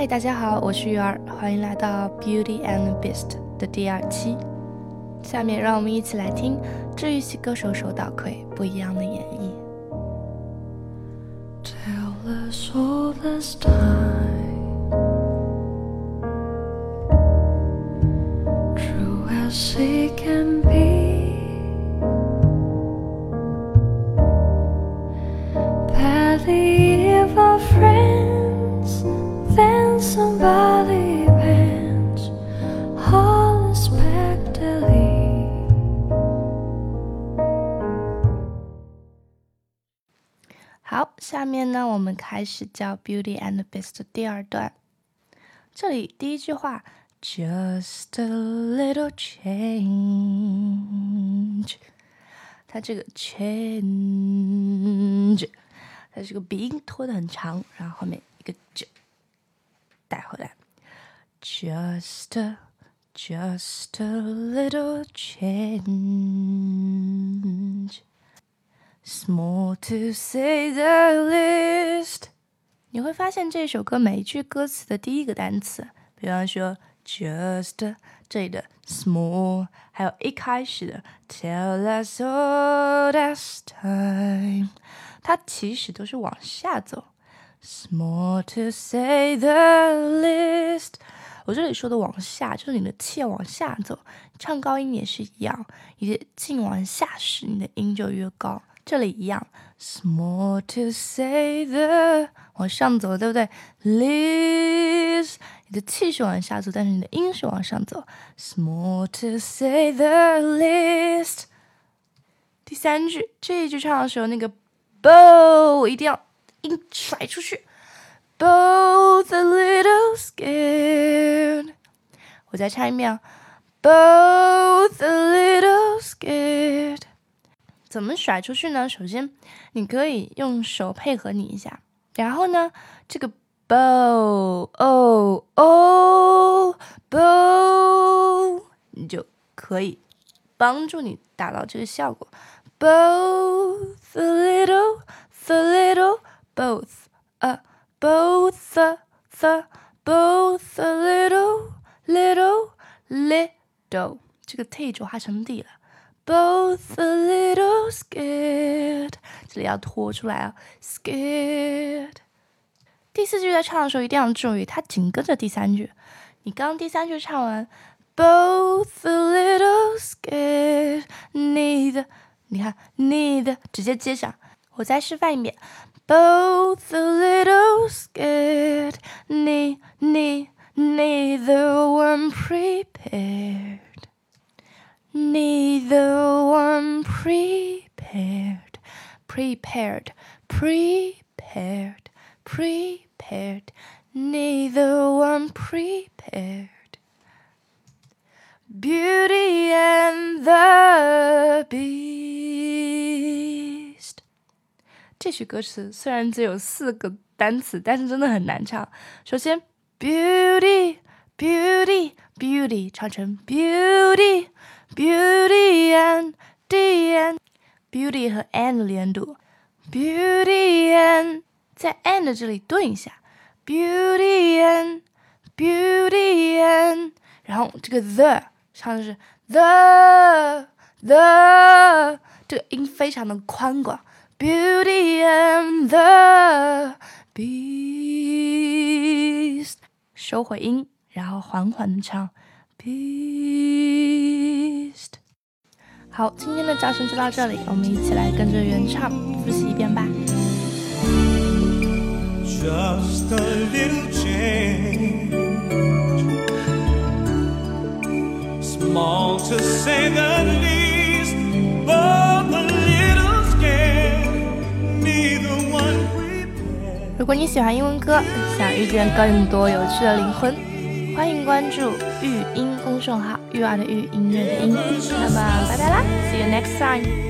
嗨，大家好，我是鱼儿，欢迎来到《Beauty and the Beast》的第二期。下面让我们一起来听治愈系歌手手岛葵不一样的演绎。Tell us all this time, 下面呢，我们开始教《Beauty and the Beast》的第二段。这里第一句话，Just a little change，它这个 change，它这个鼻音拖得很长，然后后面一个 j 带回来，Just a just a little change。Small to say the least。你会发现这首歌每一句歌词的第一个单词，比方说 just 这里的 small，还有一开始的 tell us all this time，它其实都是往下走。Small to say the least。我这里说的往下，就是你的气要往下走，唱高音也是一样，你的劲往下使，你的音就越高。这里一样，small to say the 往上走，对不对？least 你的气是往下走，但是你的音是往上走。small to say the least。第三句，这一句唱的时候，那个 bow 一定要音甩出去，both a little scared。我再唱一遍啊，both a little scared。怎么甩出去呢？首先，你可以用手配合你一下，然后呢，这个 bow oh oh bow，你就可以帮助你达到这个效果。Both a little, the little, both a both a the both a little, little, little，这个 t 就画成 d 了。Both a little scared，这里要拖出来啊，scared。第四句在唱的时候一定要注意，它紧跟着第三句。你刚第三句唱完，both a little scared，neither，你看 neither 直接接上。我再示范一遍，both a little scared，ne ne neither weren't prepared。 Neither one prepared, prepared, prepared, prepared. Neither one prepared. Beauty and the Beast。这句歌词虽然只有四个单词，但是真的很难唱。首先，beauty, beauty, beauty，唱成 beauty。 Beauty and the and beauty 和 and 连读，beauty and 在 and 这里顿一下，beauty and beauty and，然后这个 the 唱的是 the the，这个音非常的宽广，beauty and the beast，收回音，然后缓缓的唱。Beast。好，今天的教程就到这里，我们一起来跟着原唱复习一遍吧。Just a little change, small to say the least, but a little scared. Neither one prepared. 如果你喜欢英文歌，想遇见更多有趣的灵魂，欢迎关注育音公众号“育儿的育音乐的音”。那么，拜拜啦，See you next time。